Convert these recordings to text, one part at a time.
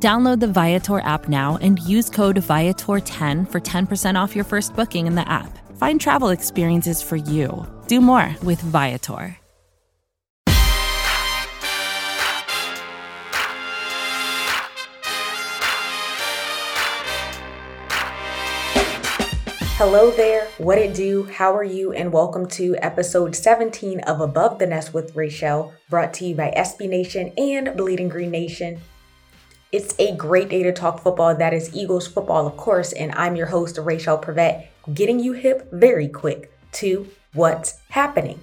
Download the Viator app now and use code Viator10 for 10% off your first booking in the app. Find travel experiences for you. Do more with Viator. Hello there, what it do, how are you, and welcome to episode 17 of Above the Nest with Raichele, brought to you by SB Nation and Bleeding Green Nation. It's a great day to talk football. That is Eagles football, of course, and I'm your host, Raichele Privett, getting you hip very quick to what's happening.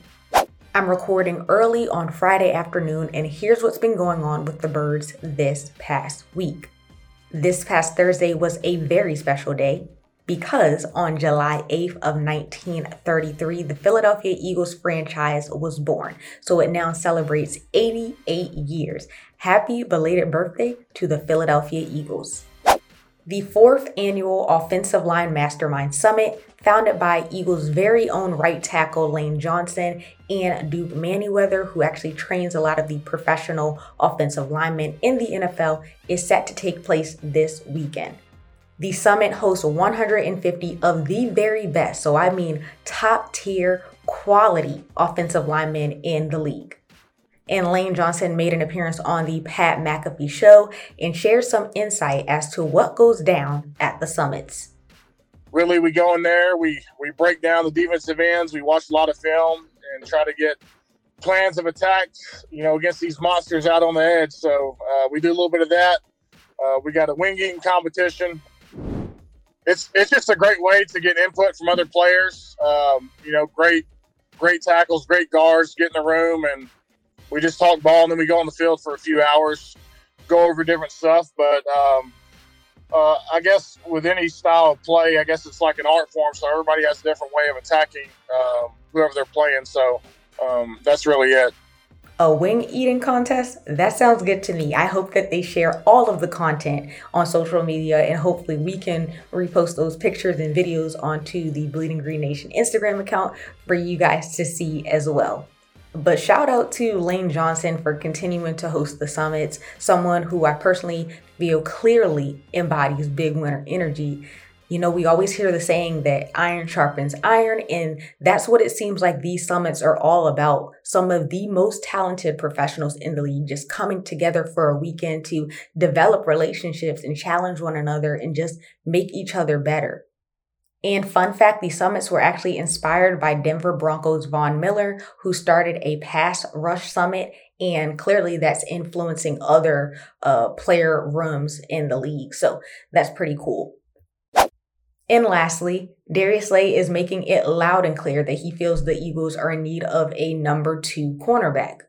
I'm recording early on Friday afternoon, and here's what's been going on with the birds this past week. This past Thursday was a very special day because on July 8th of 1933, the Philadelphia Eagles franchise was born. So it now celebrates 88 years. Happy belated birthday to the Philadelphia Eagles. The fourth annual Offensive Line Mastermind Summit, founded by Eagles' very own right tackle Lane Johnson and Duke Manyweather, who actually trains a lot of the professional offensive linemen in the NFL, is set to take place this weekend. The summit hosts 150 of the very best, so I mean top tier quality offensive linemen in the league. And Lane Johnson made an appearance on the Pat McAfee show and shared some insight as to what goes down at the summits. Really, we go in there, we, we break down the defensive ends, we watch a lot of film and try to get plans of attack, you know, against these monsters out on the edge. So uh, we do a little bit of that. Uh, we got a wing eating competition it's it's just a great way to get input from other players. Um, you know, great great tackles, great guards. Get in the room and we just talk ball, and then we go on the field for a few hours, go over different stuff. But um, uh, I guess with any style of play, I guess it's like an art form. So everybody has a different way of attacking um, whoever they're playing. So um, that's really it a wing eating contest? That sounds good to me. I hope that they share all of the content on social media and hopefully we can repost those pictures and videos onto the Bleeding Green Nation Instagram account for you guys to see as well. But shout out to Lane Johnson for continuing to host the summits, someone who I personally feel clearly embodies big winner energy. You know, we always hear the saying that iron sharpens iron, and that's what it seems like these summits are all about. Some of the most talented professionals in the league just coming together for a weekend to develop relationships and challenge one another and just make each other better. And fun fact, these summits were actually inspired by Denver Broncos Von Miller, who started a pass rush summit. And clearly that's influencing other uh, player rooms in the league. So that's pretty cool. And lastly, Darius Slay is making it loud and clear that he feels the Eagles are in need of a number two cornerback.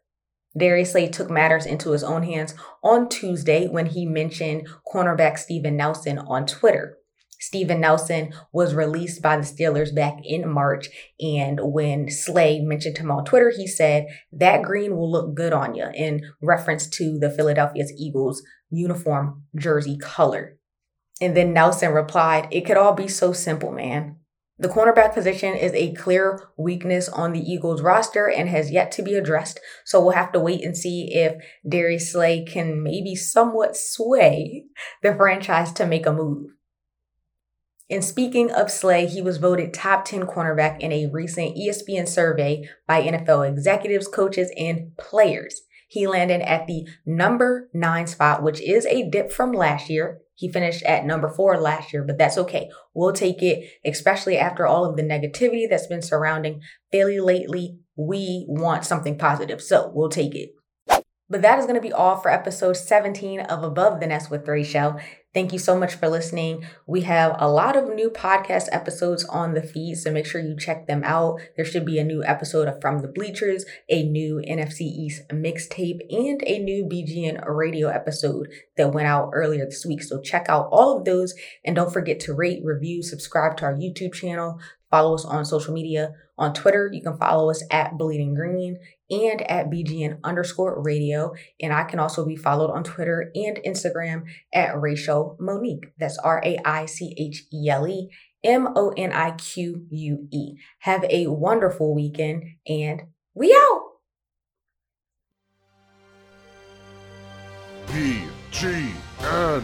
Darius Slay took matters into his own hands on Tuesday when he mentioned cornerback Steven Nelson on Twitter. Steven Nelson was released by the Steelers back in March. And when Slay mentioned him on Twitter, he said, That green will look good on you, in reference to the Philadelphia Eagles uniform jersey color. And then Nelson replied, It could all be so simple, man. The cornerback position is a clear weakness on the Eagles roster and has yet to be addressed. So we'll have to wait and see if Darius Slay can maybe somewhat sway the franchise to make a move. And speaking of Slay, he was voted top 10 cornerback in a recent ESPN survey by NFL executives, coaches, and players. He landed at the number nine spot, which is a dip from last year. He finished at number four last year, but that's okay. We'll take it, especially after all of the negativity that's been surrounding Philly lately. We want something positive, so we'll take it. But that is going to be all for episode 17 of Above the Nest with Raichele. Thank you so much for listening. We have a lot of new podcast episodes on the feed, so make sure you check them out. There should be a new episode of From the Bleachers, a new NFC East mixtape, and a new BGN radio episode that went out earlier this week. So check out all of those and don't forget to rate, review, subscribe to our YouTube channel, follow us on social media. On Twitter, you can follow us at Bleeding Green and at BGN underscore radio. And I can also be followed on Twitter and Instagram at Raichele Monique. That's R A I C H E L E M O N I Q U E. Have a wonderful weekend and we out. BGN.